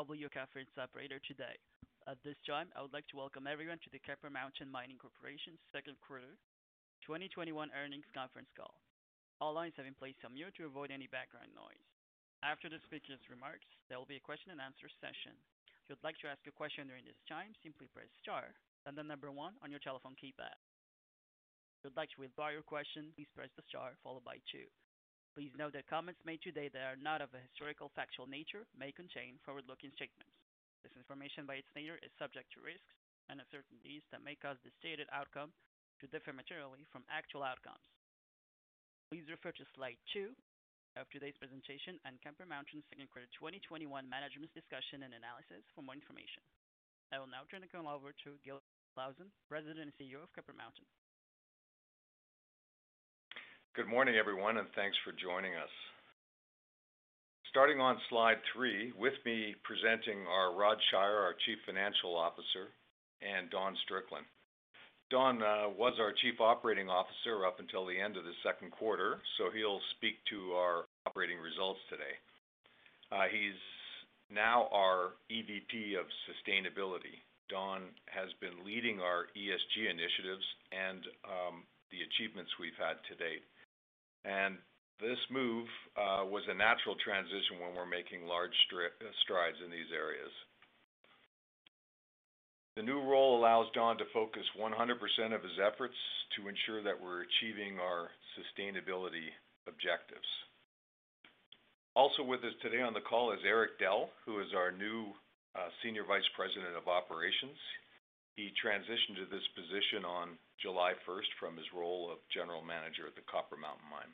I will be your conference operator today. At this time, I would like to welcome everyone to the Copper Mountain Mining Corporation's second quarter 2021 earnings conference call. All lines have been placed on mute to avoid any background noise. After the speaker's remarks, there will be a question and answer session. If you'd like to ask a question during this time, simply press star, and then the number one on your telephone keypad. If you'd like to withdraw your question, please press the star followed by two. Please note that comments made today that are not of a historical factual nature may contain forward-looking statements. This information by its nature is subject to risks and uncertainties that may cause the stated outcome to differ materially from actual outcomes. Please refer to slide two of today's presentation and Copper Mountain's second quarter 2021 management's discussion and analysis for more information. I will now turn the call over to Gil Clausen, President and CEO of Copper Mountain. Good morning, everyone, and thanks for joining us. Starting on slide three, with me presenting are Rod Shier, our Chief Financial Officer, and Don Strickland. Don uh, was our Chief Operating Officer up until the end of the second quarter, so he'll speak to our operating results today. Uh, he's now our EVP of Sustainability. Don has been leading our ESG initiatives and um, the achievements we've had to date. And this move uh, was a natural transition when we're making large strides in these areas. The new role allows Don to focus 100% of his efforts to ensure that we're achieving our sustainability objectives. Also with us today on the call is Eric Dell, who is our new uh, Senior Vice President of Operations. He transitioned to this position on July 1st from his role of General Manager at the Copper Mountain Mine.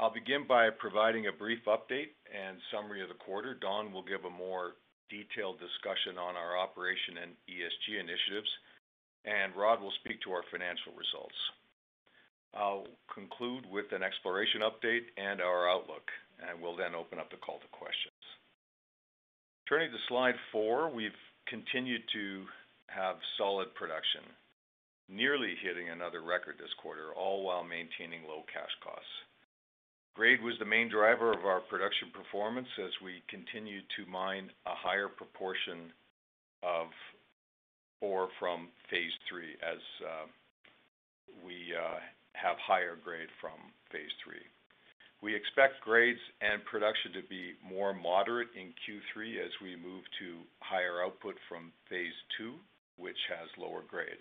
I'll begin by providing a brief update and summary of the quarter. Don will give a more detailed discussion on our operation and ESG initiatives, and Rod will speak to our financial results. I'll conclude with an exploration update and our outlook, and we'll then open up the call to questions. Turning to slide four, we've continued to have solid production, nearly hitting another record this quarter, all while maintaining low cash costs. Grade was the main driver of our production performance as we continued to mine a higher proportion of ore from phase III as uh, we uh, have higher grade from phase III. We expect grades and production to be more moderate in Q3 as we move to higher output from phase II, which has lower grade.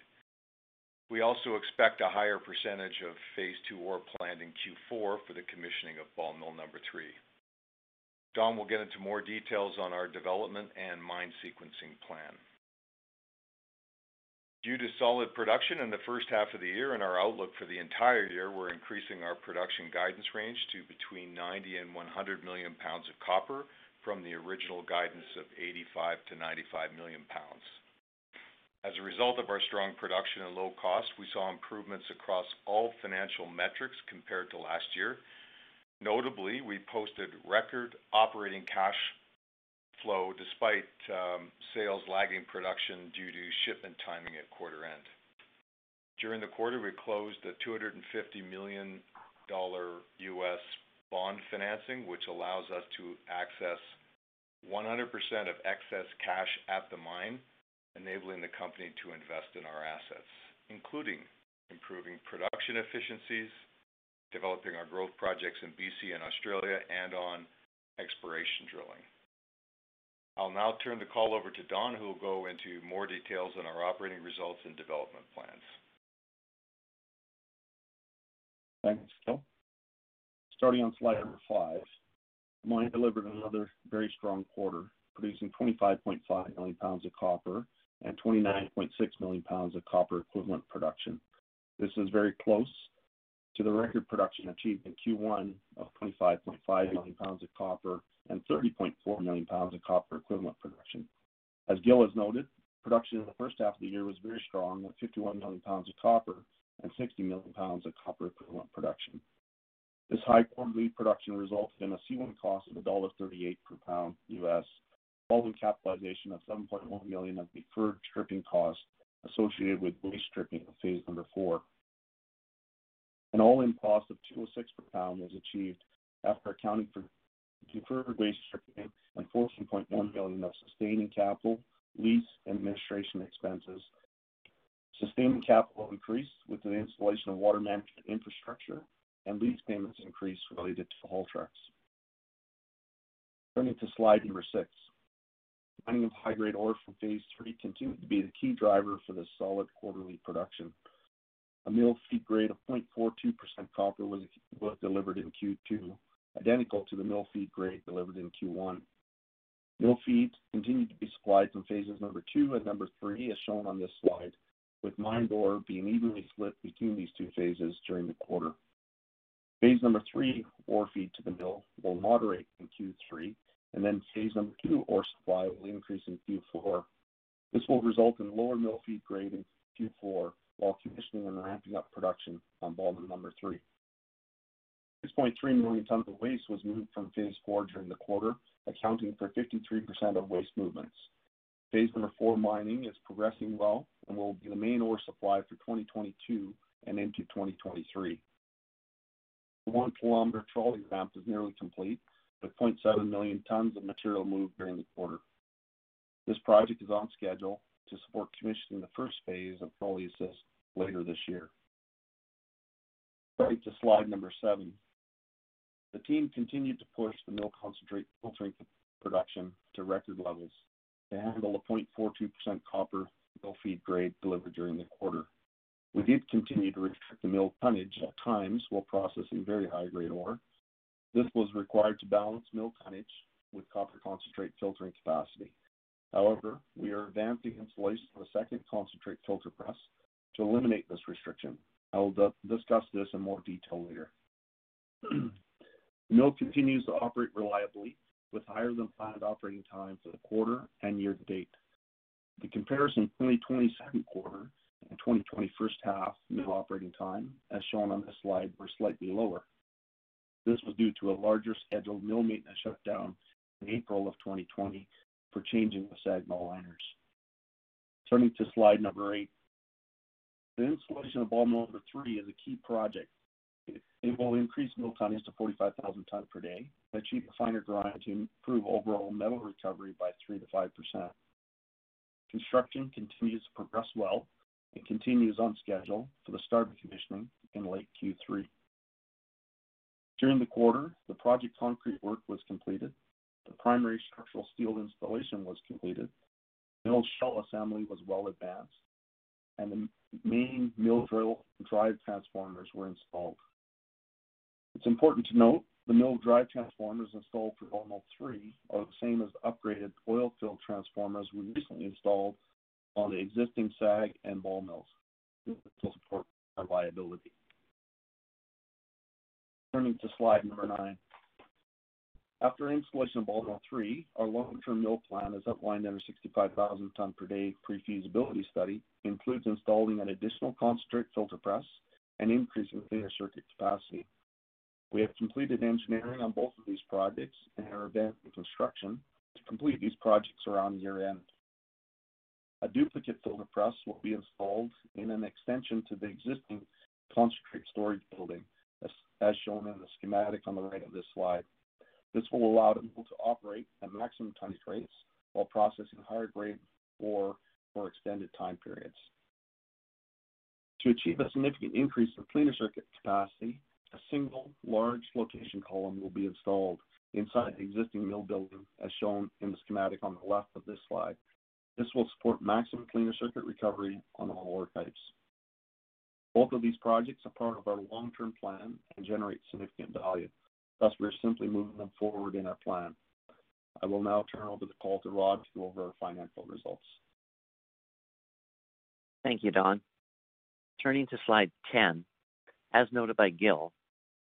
We also expect a higher percentage of phase II ore planned in Q4 for the commissioning of ball mill number three. Don will get into more details on our development and mine sequencing plan. Due to solid production in the first half of the year and our outlook for the entire year, we're increasing our production guidance range to between 90 and 100 million pounds of copper from the original guidance of 85 to 95 million pounds. As a result of our strong production and low cost, we saw improvements across all financial metrics compared to last year. Notably, we posted record operating cash flow despite um, sales lagging production due to shipment timing at quarter end. During the quarter, we closed a $250 million U.S. bond financing, which allows us to access 100% of excess cash at the mine, enabling the company to invest in our assets, including improving production efficiencies, developing our growth projects in B.C. and Australia, and on exploration drilling. I'll now turn the call over to Don, who will go into more details on our operating results and development plans. Thanks, Gil. Starting on slide number five, the mine delivered another very strong quarter, producing 25.5 million pounds of copper and 29.6 million pounds of copper equivalent production. This is very close to the record production achieved in Q1 of 25.5 million pounds of copper and 30.4 million pounds of copper equivalent production. As Gil has noted, production in the first half of the year was very strong at 51 million pounds of copper and 60 million pounds of copper equivalent production. This high quarterly production resulted in a C1 cost of $1.38 per pound US, following capitalization of 7.1 million of deferred stripping costs associated with waste stripping of phase number four. An all-in cost of $2.06 per pound was achieved after accounting for deferred waste stripping and 14.1 million of sustaining capital, lease, and administration expenses. Sustaining capital increased with the installation of water management infrastructure, and lease payments increased related to haul trucks. Turning to slide number six. Mining of high-grade ore from phase three continued to be the key driver for this solid quarterly production. A mill feed grade of 0.42% copper was delivered in Q2, identical to the mill feed grade delivered in Q1. Mill feeds continued to be supplied from phases number two and number three, as shown on this slide, with mined ore being evenly split between these two phases during the quarter. Phase number three ore feed to the mill will moderate in Q3, and then phase number two ore supply will increase in Q4. This will result in lower mill feed grade in Q4 while commissioning and ramping up production on ball number three. 6.3 million tons of waste was moved from phase four during the quarter, accounting for 53% of waste movements. Phase number four mining is progressing well and will be the main ore supply for 2022 and into 2023. The 1-kilometer trolley ramp is nearly complete, with 0.7 million tons of material moved during the quarter. This project is on schedule to support commissioning the first phase of trolley assist later this year. Turning to slide number seven. The team continued to push the mill concentrate filtering production to record levels to handle the 0.42% copper mill feed grade delivered during the quarter. We did continue to restrict the mill tonnage at times while processing very high-grade ore. This was required to balance mill tonnage with copper concentrate filtering capacity. However, we are advancing installation of a second concentrate filter press to eliminate this restriction. I will discuss this in more detail later. The mill continues to operate reliably with higher than planned operating time for the quarter and year to date. The comparison 2020 second quarter and 2020 first half mill operating time, as shown on this slide, were slightly lower. This was due to a larger scheduled mill maintenance shutdown in April of 2020 for changing the SAG mill liners. Turning to slide number eight. The installation of ball mill number three is a key project. It will increase mill tonnage to 45,000 tons per day, achieve a finer grind to improve overall metal recovery by 3%-5%. Construction continues to progress well and continues on schedule for the start of commissioning in late Q3. During the quarter, the project concrete work was completed, the primary structural steel installation was completed, mill shell assembly was well advanced, and the main mill drill drive transformers were installed. It's important to note the mill drive transformers installed for ball mill three are the same as the upgraded oil-filled transformers we recently installed on the existing SAG and ball mills to support reliability. Turning to slide number nine. After installation of mill three, our long-term mill plan, as outlined in our 65,000 ton per day pre-feasibility study, includes installing an additional concentrate filter press and increasing cleaner circuit capacity. We have completed engineering on both of these projects and are advancing construction to complete these projects around year-end. A duplicate filter press will be installed in an extension to the existing concentrate storage building, as shown in the schematic on the right of this slide. This will allow the mill to operate at maximum tonnage rates while processing higher grade ore for extended time periods. To achieve a significant increase in cleaner circuit capacity, a single large flotation column will be installed inside the existing mill building, as shown in the schematic on the left of this slide. This will support maximum cleaner circuit recovery on all ore types. Both of these projects are part of our long-term plan and generate significant value. Thus, we're simply moving them forward in our plan. I will now turn over the call to Rod to go over our financial results. Thank you, Don. Turning to slide 10. As noted by Gil,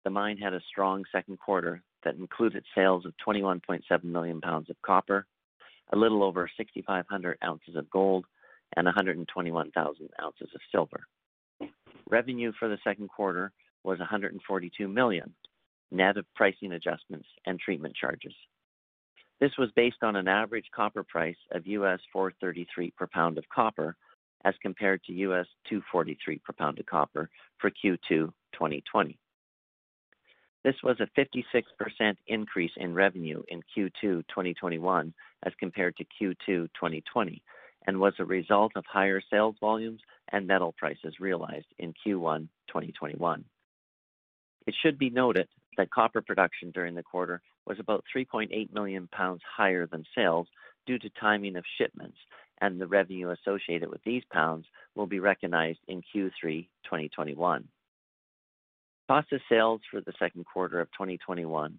the mine had a strong second quarter that included sales of 21.7 million pounds of copper, a little over 6,500 ounces of gold, and 121,000 ounces of silver. Revenue for the second quarter was $142 million, net of pricing adjustments and treatment charges. This was based on an average copper price of $4.33 per pound of copper as compared to $2.43 per pound of copper for Q2 2020. This was a 56% increase in revenue in Q2 2021 as compared to Q2 2020 and was a result of higher sales volumes and metal prices realized in Q1 2021. It should be noted that copper production during the quarter was about 3.8 million pounds higher than sales due to timing of shipments, and the revenue associated with these pounds will be recognized in Q3 2021. Cost of sales for the second quarter of 2021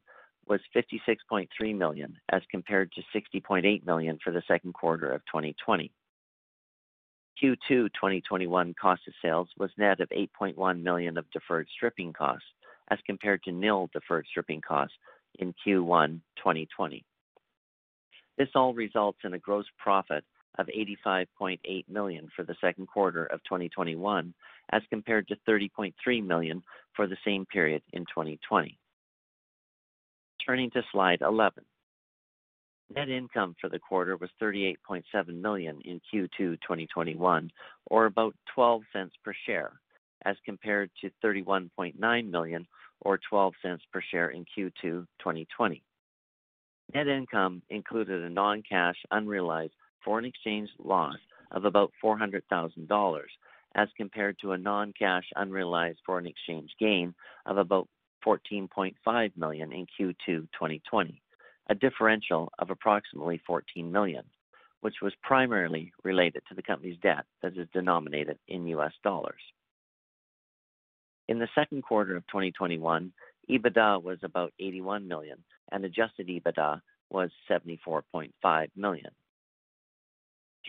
was 56.3 million as compared to 60.8 million for the second quarter of 2020. Q2 2021 cost of sales was net of 8.1 million of deferred stripping costs as compared to nil deferred stripping costs in Q1 2020. This all results in a gross profit of 85.8 million for the second quarter of 2021 as compared to 30.3 million for the same period in 2020. Turning to slide 11. Net income for the quarter was 38.7 million in Q2 2021, or about $0.12 per share, as compared to 31.9 million or $0.12 per share in Q2 2020. Net income included a non-cash unrealized foreign exchange loss of about $400,000 as compared to a non-cash unrealized foreign exchange gain of about 14.5 million in Q2 2020, a differential of approximately 14 million, which was primarily related to the company's debt that is denominated in US dollars. In the second quarter of 2021, EBITDA was about 81 million, and adjusted EBITDA was $74.5 million.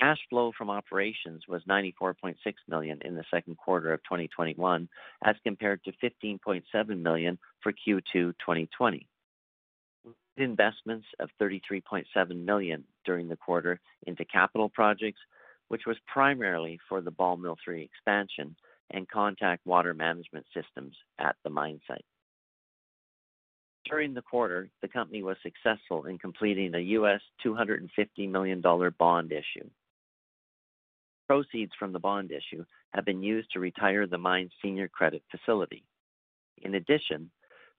Cash flow from operations was 94.6 million in the second quarter of 2021 as compared to 15.7 million for Q2 2020. Investments of 33.7 million during the quarter into capital projects, which was primarily for the Ball Mill 3 expansion and contact water management systems at the mine site. During the quarter, the company was successful in completing a U.S. $250 million bond issue. Proceeds from the bond issue have been used to retire the mine's senior credit facility. In addition,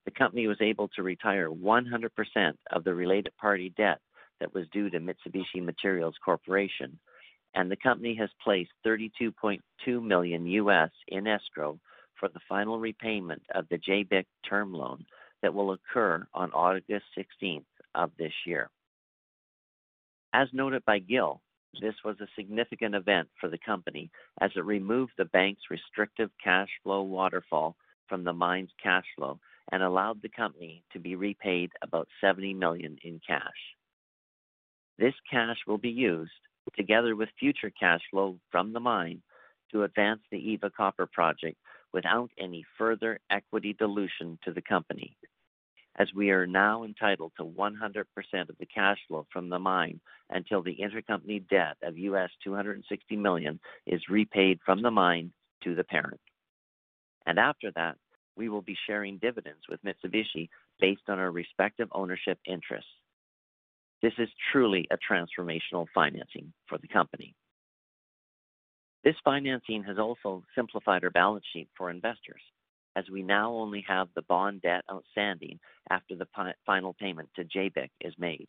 the company was able to retire 100% of the related party debt that was due to Mitsubishi Materials Corporation, and the company has placed $32.2 million in escrow for the final repayment of the JBIC term loan that will occur on August 16th of this year. As noted by Gil, this was a significant event for the company as it removed the bank's restrictive cash flow waterfall from the mine's cash flow and allowed the company to be repaid about 70 million in cash. This cash will be used, together with future cash flow from the mine, to advance the Eva Copper Project without any further equity dilution to the company, as we are now entitled to 100% of the cash flow from the mine until the intercompany debt of 260 million is repaid from the mine to the parent. And after that, we will be sharing dividends with Mitsubishi based on our respective ownership interests. This is truly a transformational financing for the company. This financing has also simplified our balance sheet for investors, as we now only have the bond debt outstanding after the final payment to JBIC is made.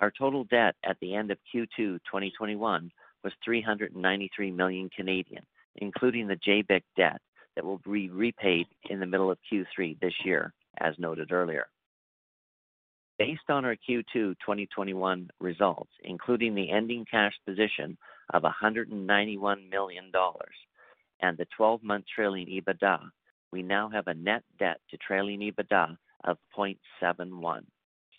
Our total debt at the end of Q2 2021 was 393 million, including the JBIC debt that will be repaid in the middle of Q3 this year, as noted earlier. Based on our Q2 2021 results, including the ending cash position of $191 million and the 12-month trailing EBITDA, we now have a net debt to trailing EBITDA of 0.71,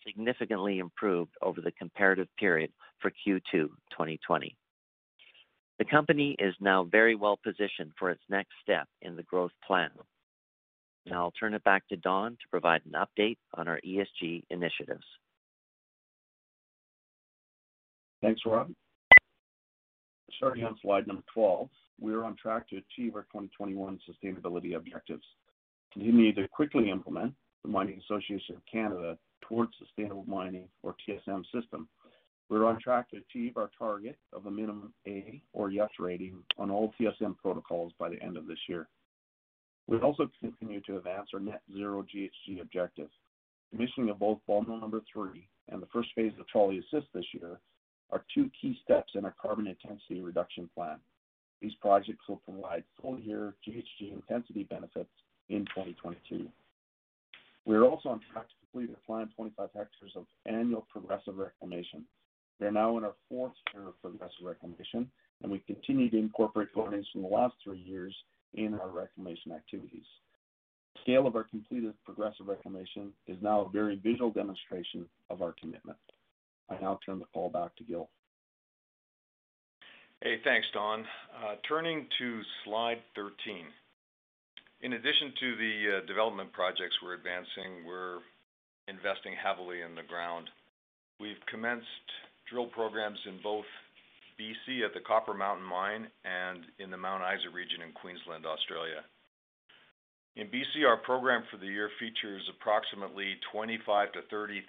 significantly improved over the comparative period for Q2 2020. The company is now very well positioned for its next step in the growth plan, Now I'll turn it back to Don to provide an update on our ESG initiatives. Thanks, Rob. Starting on slide number 12, we are on track to achieve our 2021 sustainability objectives, continue to quickly implement the Mining Association of Canada Towards Sustainable Mining, or TSM system. We're on track to achieve our target of a minimum A or yes rating on all TSM protocols by the end of this year. We also continue to advance our net zero GHG objective. Commissioning of both ball mill number three and the first phase of trolley assist this year are two key steps in our carbon intensity reduction plan. These projects will provide full year GHG intensity benefits in 2022. We are also on track to complete a planned 25 hectares of annual progressive reclamation. We are now in our fourth year of progressive reclamation, and we continue to incorporate learnings from the last three years in our reclamation activities. The scale of our completed progressive reclamation is now a very visual demonstration of our commitment. I now turn the call back to Gil. Hey, thanks, Don. Uh, turning to slide 13. In addition to the uh, development projects we're advancing, we're investing heavily in the ground. We've commenced drill programs in both BC at the Copper Mountain Mine and in the Mount Isa region in Queensland, Australia. In BC, our program for the year features approximately 25,000-30,000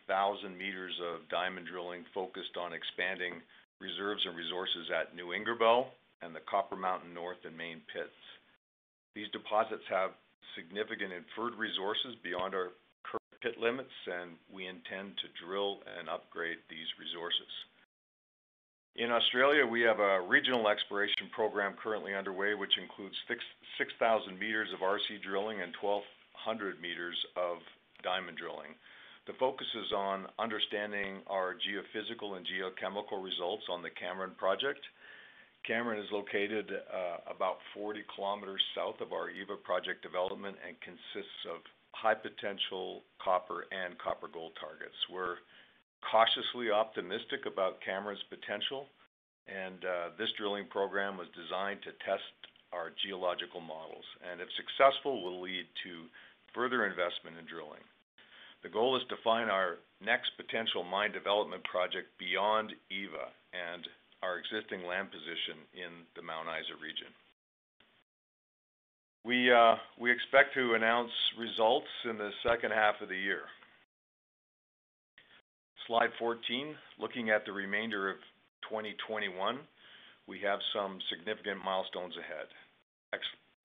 meters of diamond drilling focused on expanding reserves and resources at New Ingerbelle and the Copper Mountain North and Main pits. These deposits have significant inferred resources beyond our current pit limits, and we intend to drill and upgrade these resources. In Australia, we have a regional exploration program currently underway, which includes 6,000 meters of RC drilling and 1,200 meters of diamond drilling. The focus is on understanding our geophysical and geochemical results on the Cameron project. Cameron is located uh, about 40 kilometers south of our Eva project development and consists of high potential copper and copper gold targets. We're cautiously optimistic about Cameron's potential, and uh, this drilling program was designed to test our geological models, and if successful, will lead to further investment in drilling. The goal is to find our next potential mine development project beyond Eva and our existing land position in the Mount Isa region. We uh, expect to announce results in the second half of the year. Slide 14, looking at the remainder of 2021, we have some significant milestones ahead.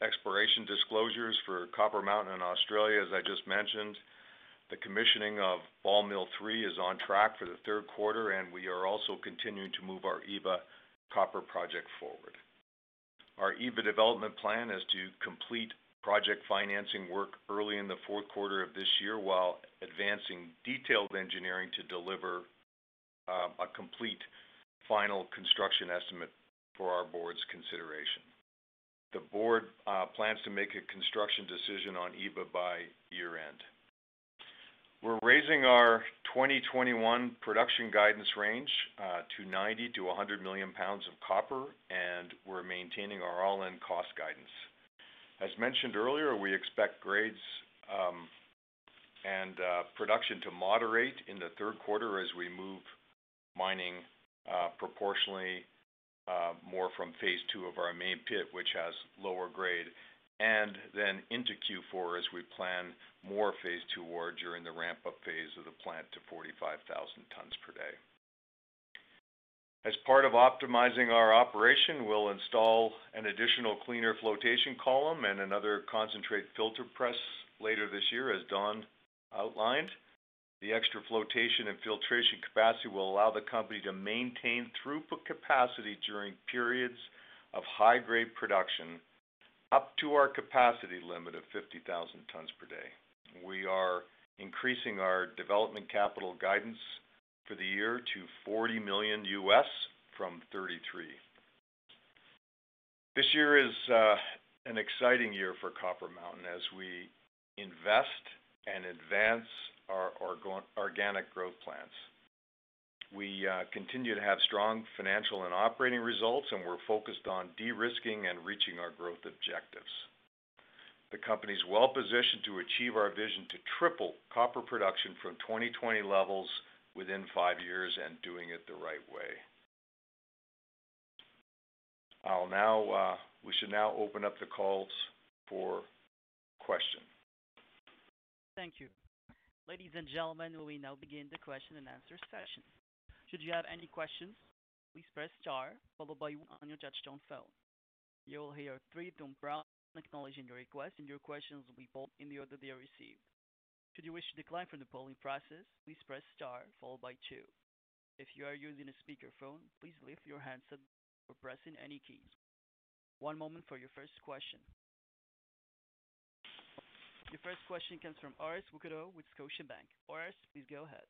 Exploration disclosures for Copper Mountain in Australia, as I just mentioned. The commissioning of ball mill three is on track for the third quarter, and we are also continuing to move our Eva copper project forward. Our Eva development plan is to complete project financing work early in the fourth quarter of this year while advancing detailed engineering to deliver um, a complete final construction estimate for our board's consideration. The board uh, plans to make a construction decision on Eva by year-end. We're raising our 2021 production guidance range uh, to 90 to 100 million pounds of copper, and we're maintaining our all-in cost guidance. As mentioned earlier, we expect grades um, and uh, production to moderate in the third quarter as we move mining uh, proportionally more from phase two of our main pit, which has lower grade, and then into Q4 as we plan more phase two ore during the ramp-up phase of the plant to 45,000 tons per day. As part of optimizing our operation, we'll install an additional cleaner flotation column and another concentrate filter press later this year, as Don outlined. The extra flotation and filtration capacity will allow the company to maintain throughput capacity during periods of high-grade production up to our capacity limit of 50,000 tons per day. We are increasing our development capital guidance for the year to $40 million from $33 million. This year is uh, an exciting year for Copper Mountain as we invest and advance our organic growth plans. We uh, continue to have strong financial and operating results, and we're focused on de-risking and reaching our growth objectives. The company is well-positioned to achieve our vision to triple copper production from 2020 levels within five years and doing it the right way. Uh, we should now open up the calls for questions. Thank you. Ladies and gentlemen, we now begin the question and answer session. Should you have any questions, please press star followed by one on your touchtone phone. You will hear a three-tone prompt acknowledging your request, and your questions will be pulled in the order they are received. Should you wish to decline from the polling process, please press star followed by two. If you are using a speakerphone, please lift your handset before pressing any keys. One moment for your first question. Your first question comes from Orest Wowkodaw with Scotiabank. Orest, please go ahead.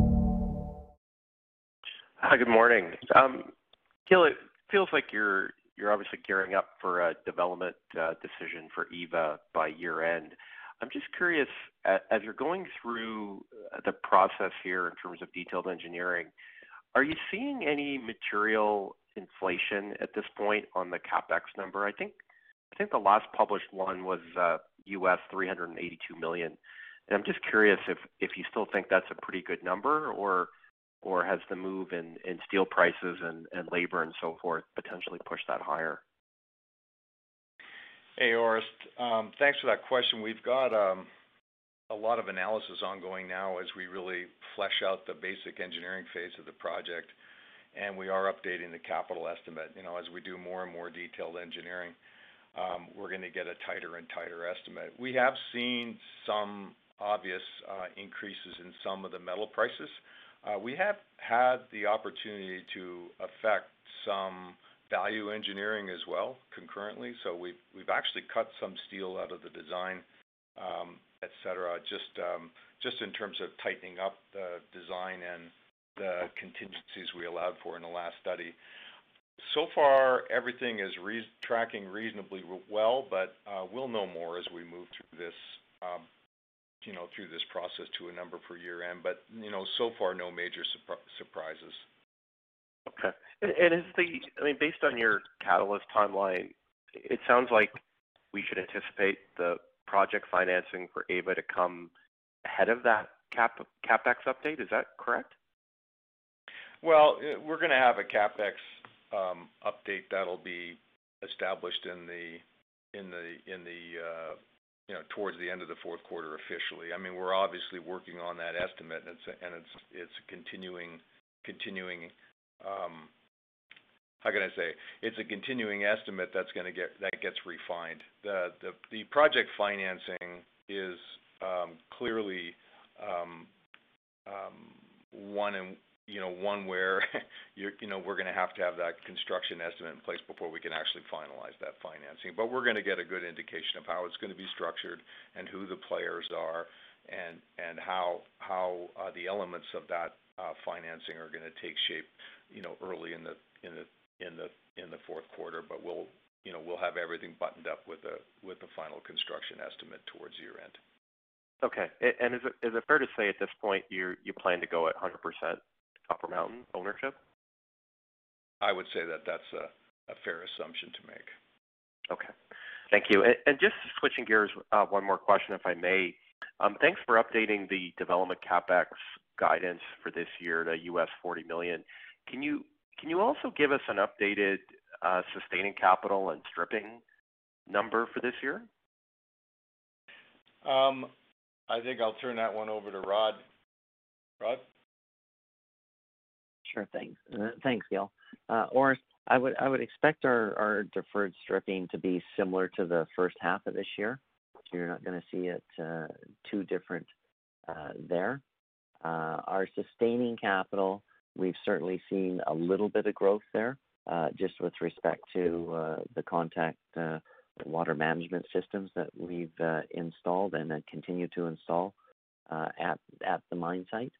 Hi, good morning. Um, Gil, it feels like you're you're obviously gearing up for a development uh, decision for Eva by year-end. I'm just curious, as you're going through uh, the process here in terms of detailed engineering, are you seeing any material inflation at this point on the CapEx number? I think I think the last published one was uh, US $382 million. I'm just curious if if you still think that's a pretty good number or has the move in steel prices and labor and so forth potentially pushed that higher? Hey, Orest. Um, thanks for that question. We've got um, a lot of analysis ongoing now as we really flesh out the basic engineering phase of the project, and we are updating the capital estimate. You know, as we do more and more detailed engineering, um, we're gonna get a tighter and tighter estimate. We have seen some obvious uh, increases in some of the metal prices. Uh, we have had the opportunity to affect some value engineering as well concurrently. So we've actually cut some steel out of the design, um, et cetera, um, just in terms of tightening up the design and the contingencies we allowed for in the last study. So far, everything is tracking reasonably well, but uh, we'll know more as we move through this, um, you know, through this process to a number for year-end. But, you know, so far, no major surprises. Okay. And is the... I mean, based on your catalyst timeline, it sounds like we should anticipate the project financing for Eva to come ahead of that CapEx update. Is that correct? Well, we're gonna have a CapEx um, update that'll be established in the, in the, in the uh, you know towards the end of the fourth quarter officially. I mean, we're obviously working on that estimate, and it's a continuing continuing um how can I say? It's a continuing estimate that's gonna get that gets refined. The project financing is um, clearly um, um, one where you know we're gonna have to have that construction estimate in place before we can actually finalize that financing. But we're gonna get a good indication of how it's gonna be structured and who the players are and and how how uh, the elements of that uh, financing are gonna take shape, you know, early in the in the, in the, in the fourth quarter. But we'll, you know, we'll have everything buttoned up with the final construction estimate towards year-end. Okay. And is it, is it fair to say at this point you you plan to go at 100% Copper Mountain mm-hmm. ownership? I would say that that's a fair assumption to make. Okay. Thank you. And just switching gears, uh, one more question, if I may. Um, thanks for updating the development CapEx guidance for this year to $40 million. Can you also give us an updated uh, sustaining capital and stripping number for this year? Um, I think I'll turn that one over to Rod. Rod? Sure. Thanks. Uh, thanks, Gil. Uh, Orest, I would expect our deferred stripping to be similar to the first half of this year. You're not gonna see it uh, too different there. Our sustaining capital, we've certainly seen a little bit of growth there, just with respect to the contact water management systems that we've installed and continue to install at the mine site.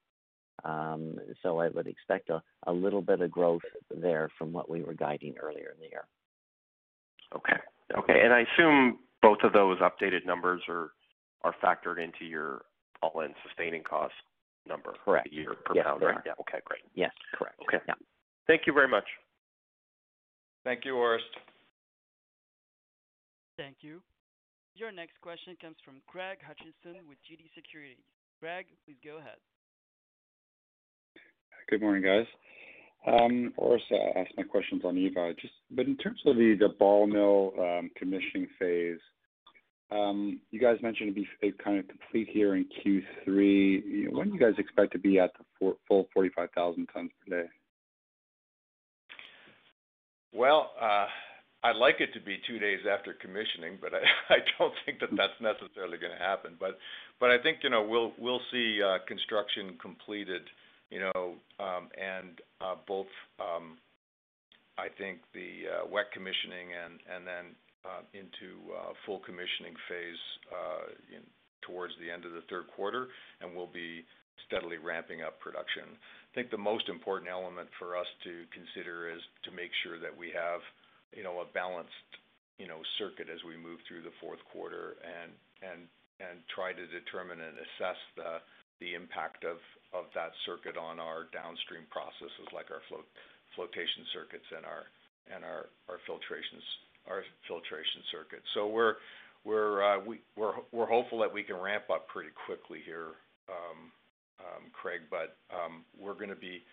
Um, I would expect a little bit of growth there from what we were guiding earlier in the year. Okay. Okay. And I assume both of those updated numbers are factored into your all-in sustaining cost number. Correct. per year per pound, right? Yes, they are. Yeah. Okay, great. Yes, correct. Okay. Yeah. Thank you very much. Thank you, Orest. Thank you. Your next question comes from Craig Hutchison with TD Securities. Craig, please go ahead. Good morning, guys. Um, Orest asked my questions on Eva. Just, but in terms of the the ball mill um, commissioning phase, um, you guys mentioned it'd be kind of complete here in Q3. When do you guys expect to be at the full 45,000 tons per day? Well, uh, I'd like it to be two days after commissioning, but I I don't think that that's necessarily gonna happen. But, but I think, you know, we'll we'll see uh, construction completed, you know, Um, and uh, both, um, I think the uh, wet commissioning and then uh, into full commissioning phase towards the end of the third quarter, and we'll be steadily ramping up production. I think the most important element for us to consider is to make sure that we have, you know, a balanced, you know, circuit as we move through the fourth quarter and try to determine and assess the impact of that circuit on our downstream processes like our flotation circuits and our filtration circuit. Uh, we're hopeful that we can ramp up pretty quickly here, um, um, Craig, but um, we're gonna be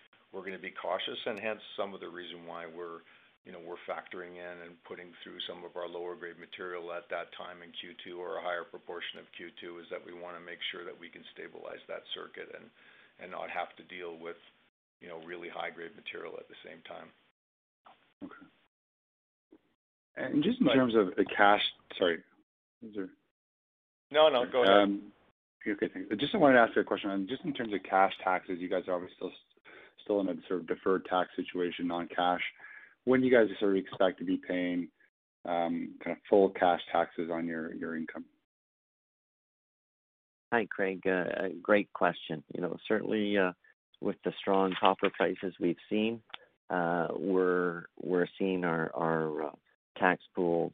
cautious and hence some of the reason why we're, you know, factoring in and putting through some of our lower grade material at that time in Q2 or a higher proportion of Q2, is that we wanna make sure that we can stabilize that circuit and not have to deal with, you know, really high grade material at the same time. Okay. And just in terms of the cash. Sorry. Is there? No, no, go ahead. Um, okay, thanks. Just wanted to ask you a question on just in terms of cash taxes, you guys are obviously still in a sort of deferred tax situation, non-cash. When do you guys sort of expect to be paying um, kind of full cash taxes on your income? Hi, Craig. Uh, uh, great question. You know, certainly, uh, with the strong copper prices we've seen, we're seeing our tax pools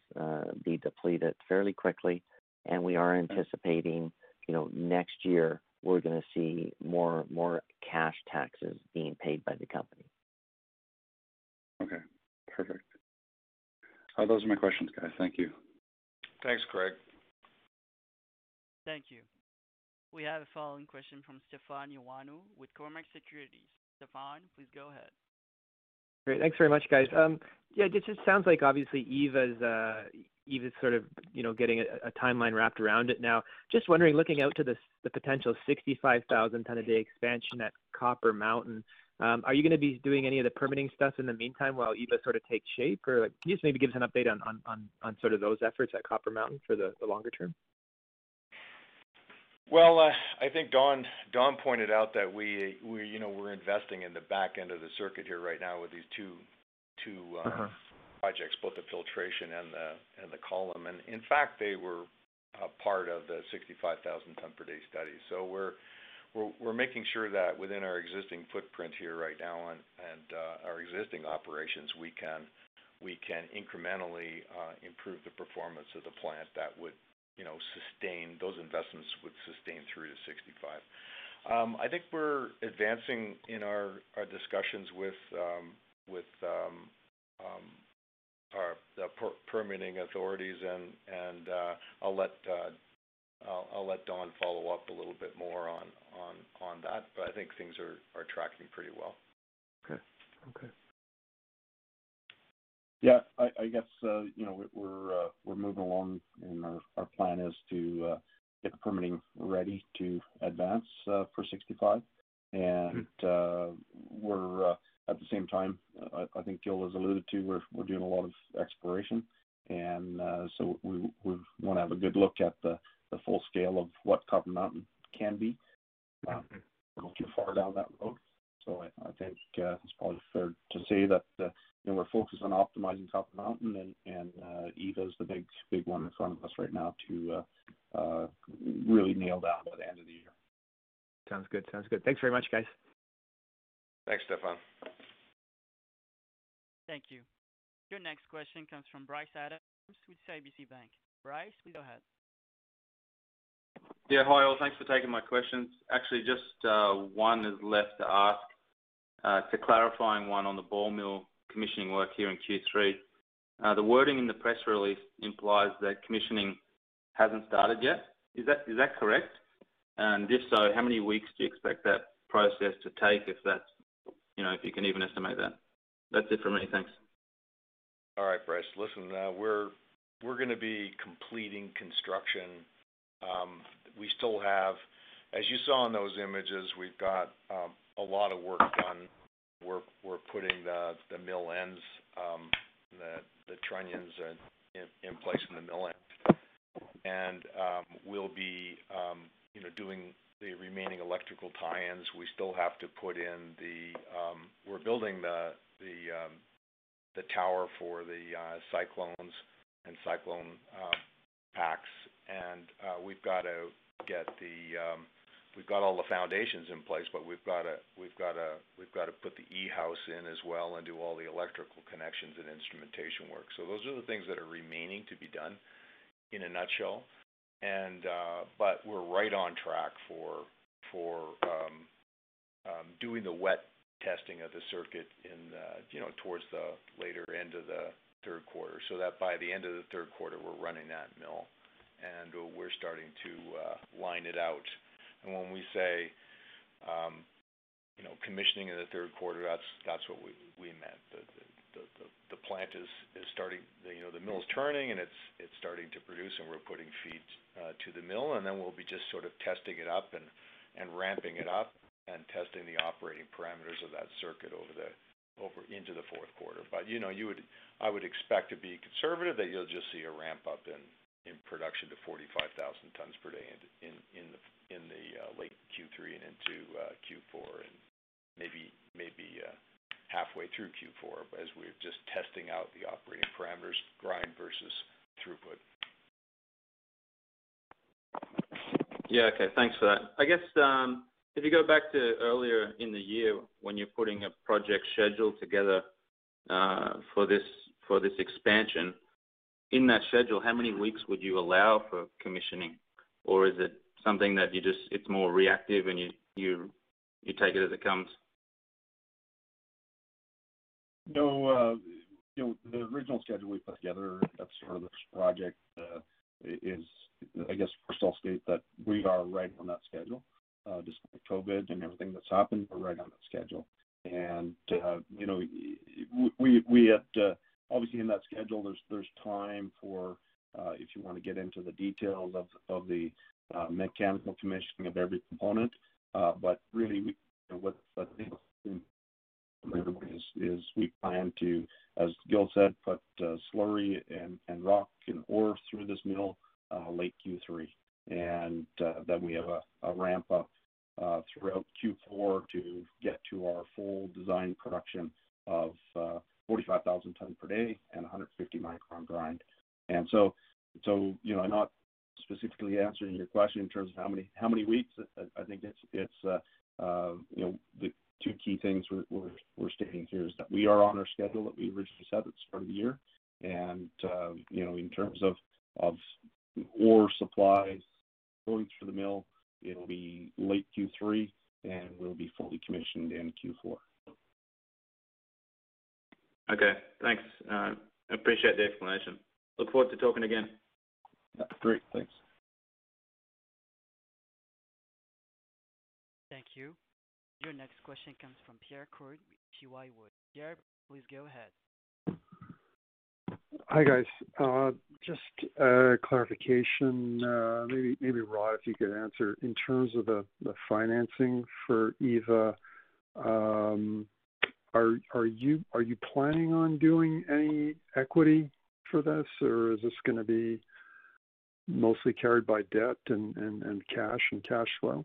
be depleted fairly quickly, and we are mm-hmm. anticipating, you know, next year we're gonna see more cash taxes being paid by the company. Okay, perfect. Those are my questions, guys. Thank you. Thanks, Craig. Thank you. We have a following question from Stefan Ioannou with Cormark Securities. Stefan, please go ahead. Great. Thanks very much, guys. Um, yeah, it just sounds like obviously uh, Eva's sort of, you know, getting a timeline wrapped around it now. Just wondering, looking out to the potential 65,000 ton a day expansion at Copper Mountain, um, are you gonna be doing any of the permitting stuff in the meantime while Eva sort of takes shape? Or like, can you just maybe give us an update on on sort of those efforts at Copper Mountain for the longer term? Well, uh, I think Don pointed out that we, you know, we're investing in the back end of the circuit here right now with these two uh, Uh-huh projects, both the filtration and the column. And in fact, they were a part of the 65,000 ton per day study. So we're making sure that within our existing footprint here right now and uh, our existing operations, we can incrementally improve the performance of the plant that would, you know, sustain those investments would sustain through to 65. Um, I think we're advancing in our discussions with um, um, the permitting authorities and uh, I'll let uh, Don follow up a little bit more on that. But I think things are tracking pretty well. Okay. Yeah. I guess uh, you know uh, we're moving along and our plan is to uh, get the permitting ready to advance for 65. And hmm. we're at the same time, I think Gil has alluded to, we're doing a lot of exploration. And so we want to have a good look at the full scale of what Copper Mountain can be. Hmm. We're not too far down that road. So I think uh, it's probably fair to say that uh, we're focused on optimizing Copper Mountain, and uh, Eva is the big big one in front of us right now to really nail down by the end of the year. Sounds good. Sounds good. Thanks very much, guys. Thanks, Stefan. Thank you. Your next question comes from Bryce Adams with CIBC Bank. Bryce, please go ahead. Yeah, hi all. Thanks for taking my questions. Actually, just one is left to ask. To clarifying one on the ball mill commissioning work here in Q3. Uh, the wording in the press release implies that commissioning hasn't started yet. Is that correct? And if so, how many weeks do you expect that process to take, if that's, you know, if you can even estimate that? That's it for me. Thanks. All right, Bryce. Listen, uh, we're we're going to be completing construction. Um, we still have, as you saw in those images, we've got um, a lot of work done. We're putting the mill ends, um, the trunnions in place in the mill end. And um, we'll be um, you know, doing the remaining electrical tie-ins. We still have to put in the, we're building the um the tower for the uh, cyclones and cyclone uh, packs. And uh, we've got to get the, we've got all the foundations in place, but we've got to we've got to we've got to put the E-house in as well and do all the electrical connections and instrumentation work. So those are the things that are remaining to be done in a nutshell. and uh, But we're right on track for for um, um, doing the wet testing of the circuit in you know towards the later end of the third quarter. So that by the end of the third quarter, we're running that mill, and we're starting to uh, line it out. And when we say um, you know, commissioning in the third quarter, that's that's what we we meant. The plant is starting, You know, the mill's turning, and it's it's starting to produce, and we're putting feed uh, to the mill. And then we'll be just sort of testing it up and ramping it up and testing the operating parameters of that circuit over the over into the fourth quarter. But you know, you would I would expect to be conservative that you'll just see a ramp up in production to 45,000 tons per day in the uh, late Q3 and into uh, Q4 and maybe uh, halfway through Q4 as we're just testing out the operating parameters, grind versus throughput. Yeah, okay. Thanks for that. I guess um, if you go back to earlier in the year when you're putting a project schedule together for this expansion, in that schedule, how many weeks would you allow for commissioning? Or is it something that you just it's more reactive and you you you take it as it comes? No, uh, you know the original schedule we put together at the start of this project is, I guess, first I'll state that we are right on that schedule. Despite COVID and everything that's happened, we're right on that schedule. And uh, you know, we we had, obviously, in that schedule, there's there's time for, if you want to get into the details of of the Uh, mechanical commissioning of every component. Uh, but really, what I think is we plan to, as Gil said, put uh, slurry and rock and ore through this mill late Q3. And then we have a ramp up throughout Q4 to get to our full design production of 45,000 tons per day and 150 micron grind. And so so you know not specifically answering your question in terms of how many how many weeks. I think it's it's uh, uh, you know the two key things we're we're, we're stating here is that we are on our schedule that we originally set at the start of the year. And uh, you know in terms of of ore supplies going through the mill, it'll be late Q3, and we'll be fully commissioned in Q4. Okay. Thanks. I appreciate the explanation. Look forward to talking again. Great. Thanks. Thank you. Your next question comes from Pierre Corde with Haywood. Pierre, please go ahead. Hi, guys. Uh, just a clarification, uh, maybe Rod, if you could answer. In terms of the financing for Eva, um, are you planning on doing any equity for this, or is this gonna be mostly carried by debt and cash and cash flow?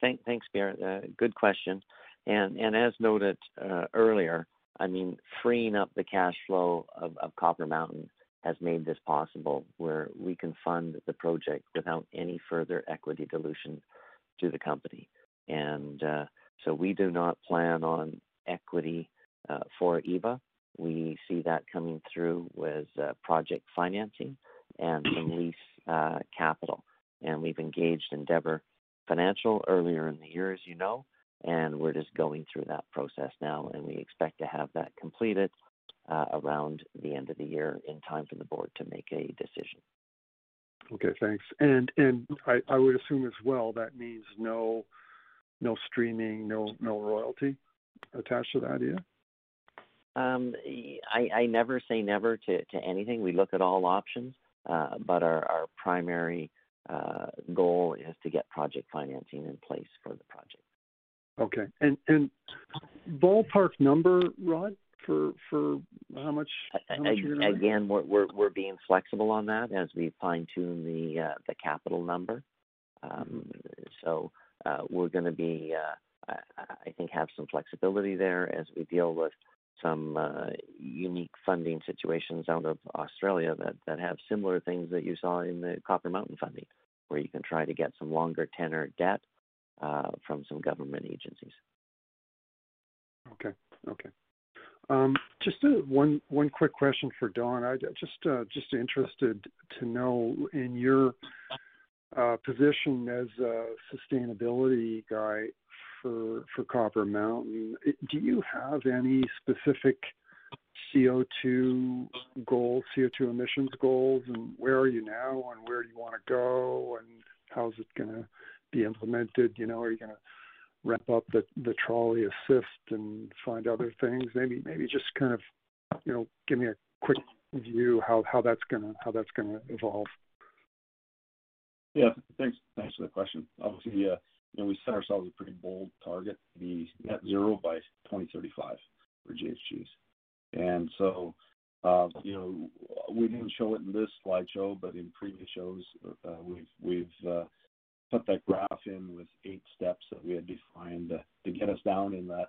Thanks, Pierre. Uh, good question. And, as noted uh, earlier, I mean, freeing up the cash flow of Copper Mountain has made this possible, where we can fund the project without any further equity dilution to the company. And uh, so we do not plan on equity uh, for Eva. We see that coming through with uh, project financing and some lease uh, capital. And We've engaged Endeavour Financial earlier in the year, as you know, and we're just going through that process now, and we expect to have that completed uh, around the end of the year in time for the board to make a decision. Okay, thanks. And and I would assume as well that means no no streaming, no no royalty attached to that, Um, yeah? I never say never to anything. We look at all options, uh, but our primary uh, goal is to get project financing in place for the project. Okay. And and ballpark number, Rod, for for how much you're gonna- Again, we're being flexible on that as we fine-tune the uh, capital number. Um, mm-hmm. So we're gonna be, I think, have some flexibility there as we deal with some uh, unique funding situations out of Australia that that have similar things that you saw in the Copper Mountain funding, where you can try to get some longer tenor debt uh, from some government agencies. Okay. Okay. Um, just uh, one one quick question for Don. I just just interested to know in your position as a sustainability guy for Copper Mountain, do you have any specific CO2 goals, CO2 emissions goals? And where are you now, and where do you wanna go, and how is it gonna be implemented? You know, are you gonna ramp up the trolley assist and find other things? Maybe just kind of, you know, give me a quick view how how that's gonna evolve. Yeah. Thanks thanks for the question. Obviously, uh, know, we set ourselves a pretty bold target to be net zero by 2035 for GHGs. And so, uh, you know, we didn't show it in this slideshow, but in previous shows, uh, we've uh, put that graph in with eight steps that we had defined to get us down in that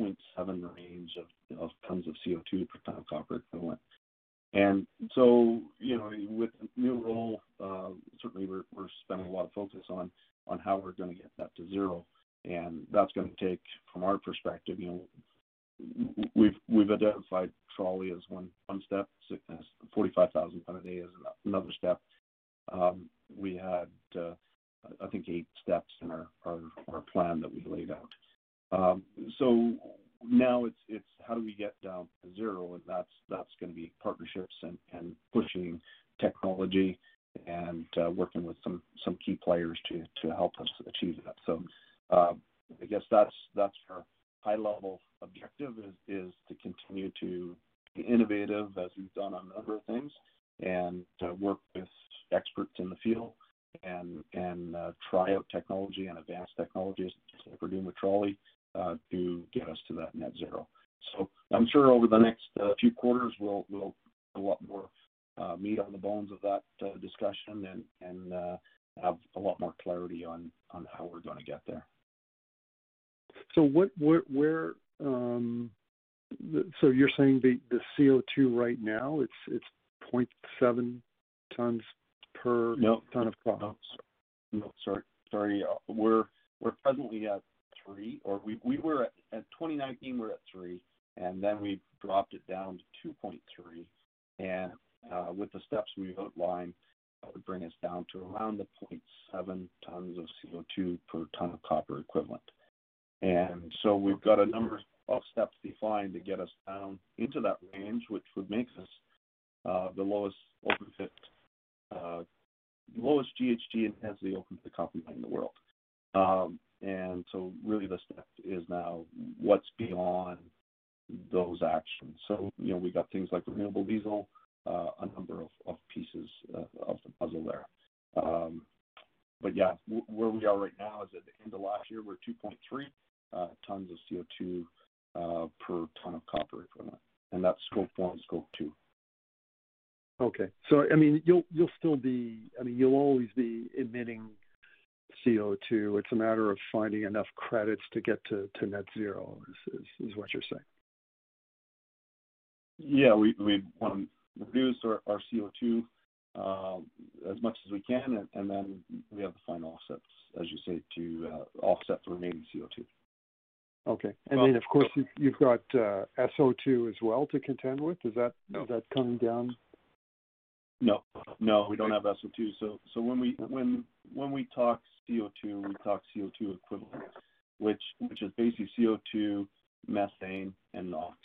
0.7 range of tons of CO2 per ton of copper equivalent. And so, you know, with new role, uh, certainly we're spending a lot of focus on how we're gonna get that to zero. And That's gonna take, from our perspective, you know, we've we've identified trolley as one step. 45,000 ton a day is another step. Um, we had, uh, I think eight steps in our our plan that we laid out. Um, so now it's it's how do we get down to zero? and That's that's gonna be partnerships and, and pushing technology and uh, working with some some key players to to help us achieve that. So uh, I guess that's that's our high level objective is is to continue to be innovative as we've done on a number of things and uh, work with experts in the field and and uh, try out technology and advanced technologies like we're doing with trolley to get us to that net zero. So I'm sure over the next few quarters, we'll we'll a lot more meat on the bones of that discussion and have a lot more clarity on how we're gonna get there. So what where where um so you're saying the CO2 right now, it's 0.7 tons per- No. ton of copper? No, sorry. Sorry uh we're presently at three. We we were at 2019, we're at three, and then we dropped it down to 2.3. With the steps we've outlined, that would bring us down to around the 0.7 tons of CO2 per ton of copper equivalent. And so we've got a number of steps defined to get us down into that range, which would make us the lowest open pit, uh, lowest GHG intensity open pit copper mine in the world. Um, and so really the step is now what's beyond those actions. So, you know, we've got things like renewable diesel, a number of pieces uh, of the puzzle there. Um but yeah, where we are right now is at the end of last year, we're 2.3 uh, tons of CO2 uh, per ton of copper equivalent, and that's Scope 1, Scope 2. Okay. So I mean, you'll still be. I mean, you'll always be emitting CO2. It's a matter of finding enough credits to get to net zero, is what you're saying. Yeah. We want reduce our CO2 um, as much as we can, and then we have the final offsets, as you say, to uh, offset the remaining CO2. Okay. And well, then of course, you've got uh, SO2 as well to contend with. Is that- No. Is that coming down? No. No, we don't have SO2. So so When we when when we talk CO2, we talk CO2 equivalent, which is basically CO2, methane, and NOx.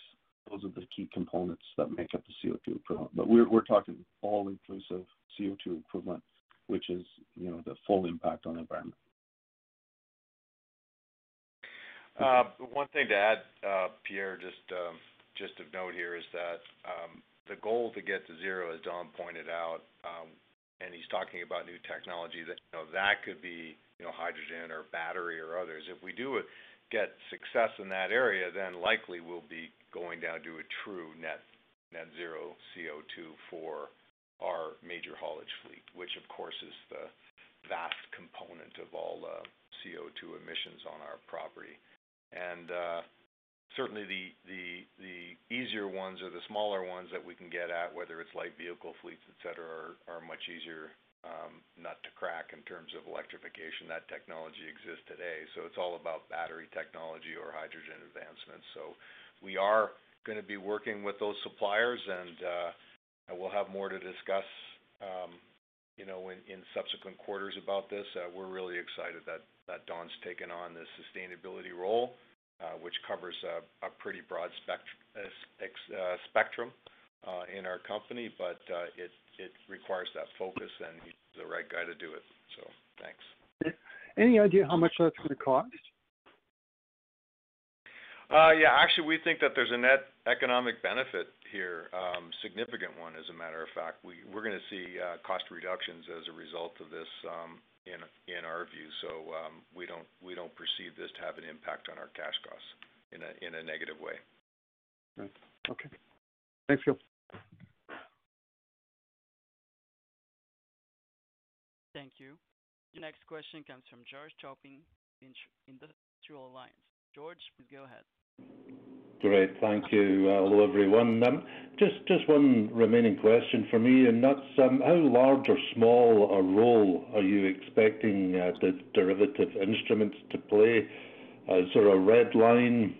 Those are the key components that make up the CO2 equivalent. But we're we're talking all-inclusive CO2 equivalent, which is, you know, the full impact on the environment. Uh, one thing to add, uh, Pierre, just um, just of note here is that um, the goal to get to zero, as Don pointed out, um, and he's talking about new technology that, you know, that could be, you know, hydrogen or battery or others. If we do get success in that area, then likely we'll be going down to a true net zero CO2 for our major haulage fleet, which of course is the vast component of all the CO2 emissions on our property. And uh certainly the easier ones or the smaller ones that we can get at, whether it's light vehicle fleets, et cetera, are much easier nut to crack in terms of electrification. That technology exists today, so it's all about battery technology or hydrogen advancements. We are gonna be working with those suppliers and uh, we'll have more to discuss, um, you know, in subsequent quarters about this. Uh, we're really excited that Don's taken on this sustainability role, uh, which covers a pretty broad spectrum in our company. But it requires that focus, and he's the right guy to do it. So thanks. Any idea how much that's gonna cost? Uh, yeah, actually, we think that there's a net economic benefit here, um, significant one, as a matter of fact. We, we're gonna see uh, cost reductions as a result of this, um, in in our view. So um, we don't perceive this to have an impact on our cash costs in a in a negative way. Right. Okay. Thanks, Gil. Thank you. The next question comes from George Topping, Industrial Alliance. George, please go ahead. Great. Thank you. Uh, hello, everyone. Um, just one remaining question for me, and that's um, how large or small a role are you expecting uh, the derivative instruments to play? Uh, is there a red line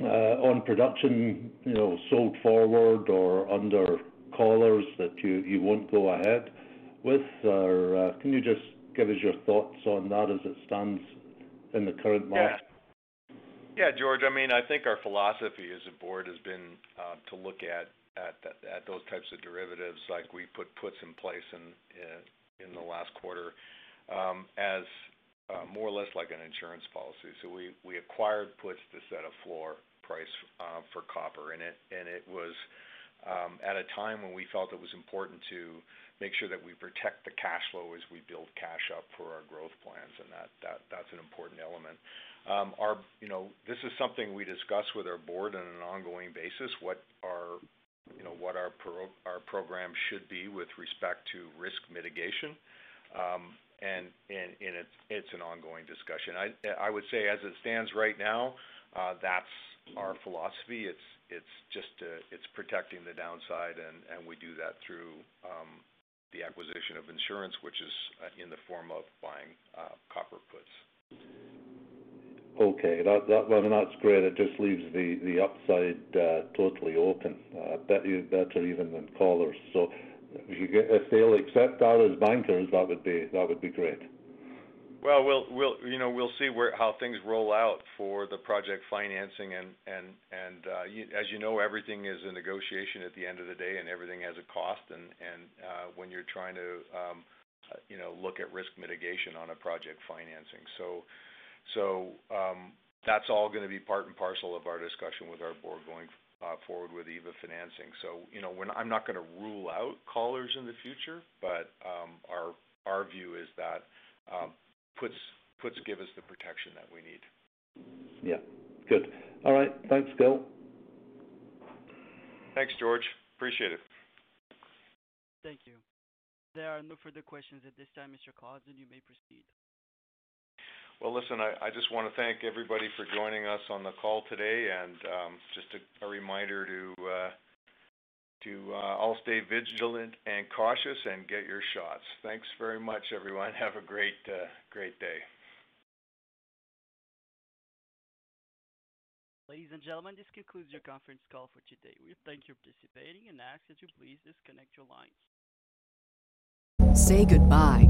on production, you know, sold forward or under collars that you won't go ahead with? Or can you just give us your thoughts on that as it stands in the current market? Yeah, George. I mean, I think our philosophy as a board has been uh, to look at those types of derivatives like we put puts in place in uh, in the last quarter um, as uh, more or less like an insurance policy. So we acquired puts to set a floor price for copper. And it and it was um, at a time when we felt it was important to make sure that we protect the cash flow as we build cash up for our growth plans, and that, that that's an important element. Um, our, You know, this is something we discuss with our board on an ongoing basis, what our you know, what our our program should be with respect to risk mitigation. Um, and and It's it's an ongoing discussion. I I would say as it stands right now, uh, that's our philosophy. It's it's just uh, it's protecting the downside, and we do that through um, the acquisition of insurance, which is uh, in the form of buying uh, copper puts. Okay. Well, that's great. It just leaves the upside uh, totally open, better even than collars. So, if they'll accept that as bankers, that would be great. Well, we'll you know, we'll see where how things roll out for the project financing. And as you know, everything is a negotiation at the end of the day, and everything has a cost. When you're trying to, you know, look at risk mitigation on a project financing. So that's all going to be part and parcel of our discussion with our board going uh, forward with EVA financing. So, you know, I'm not going to rule out collars in the future, but um, our our view is that um, puts puts give us the protection that we need. Yeah, good. All right, thanks, Gil. Thanks, George. Appreciate it. Thank you. There are no further questions at this time, Mr. Clausen. You may proceed. Well, listen, I, I just want to thank everybody for joining us on the call today, and um, just a, a, reminder to uh, to uh, all stay vigilant and cautious and get your shots. Thanks very much, everyone. Have a great uh, great day. Ladies and gentlemen, this concludes your conference call for today. We thank you for participating and ask that you please disconnect your lines. Say goodbye to